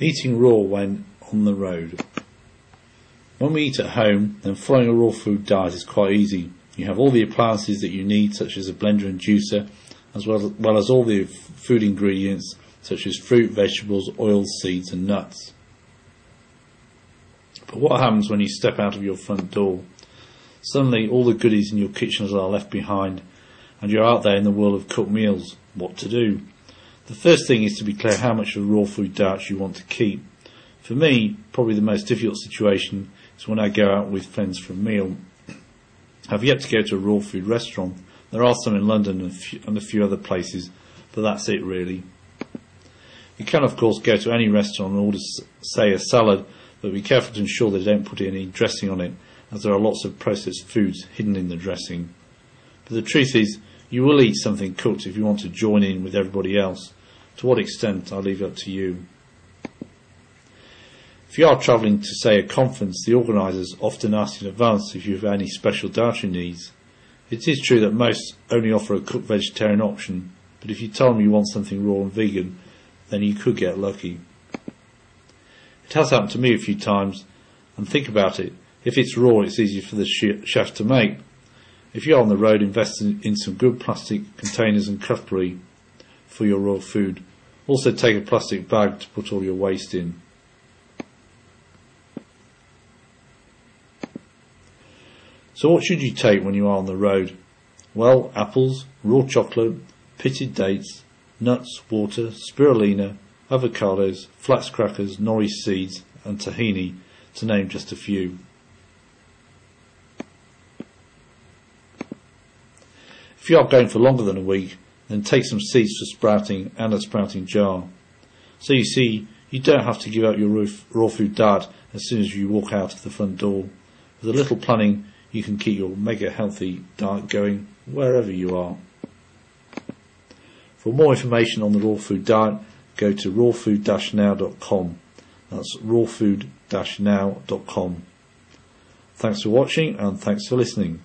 Eating raw when on the road. When we eat at home, then following a raw food diet is quite easy. You have all the appliances that you need, such as a blender and juicer, as well as, well as all the food ingredients, such as fruit, vegetables, oils, seeds, and nuts. But what happens when you step out of your front door? Suddenly, all the goodies in your kitchens are left behind, and you're out there in the world of cooked meals. What to do? The first thing is to be clear how much of raw food diet you want to keep. For me, probably the most difficult situation is when I go out with friends for a meal. I've yet to go to a raw food restaurant. There are some in London and a few, and a few other places, but that's it really. You can of course go to any restaurant and order, say, a salad, but be careful to ensure they don't put any dressing on it, as there are lots of processed foods hidden in the dressing. But the truth is, you will eat something cooked if you want to join in with everybody else. To what extent, I leave it up to you. If you are travelling to, say, a conference, the organisers often ask in advance if you have any special dietary needs. It is true that most only offer a cooked vegetarian option, but if you tell them you want something raw and vegan, then you could get lucky. It has happened to me a few times, and think about it. If it's raw, it's easy for the chef to make. If you're on the road, invest in some good plastic containers and cutlery for your raw food. Also take a plastic bag to put all your waste in. So what should you take when you are on the road? Well, apples, raw chocolate, pitted dates, nuts, water, spirulina, avocados, flax crackers, nori seeds, and tahini, to name just a few. If you are going for longer than a week, then take some seeds for sprouting and a sprouting jar. So you see, you don't have to give up your raw food diet as soon as you walk out of the front door. With a little planning, you can keep your mega healthy diet going wherever you are. For more information on the raw food diet, go to rawfood-now.com. That's rawfood-now.com. Thanks for watching and thanks for listening.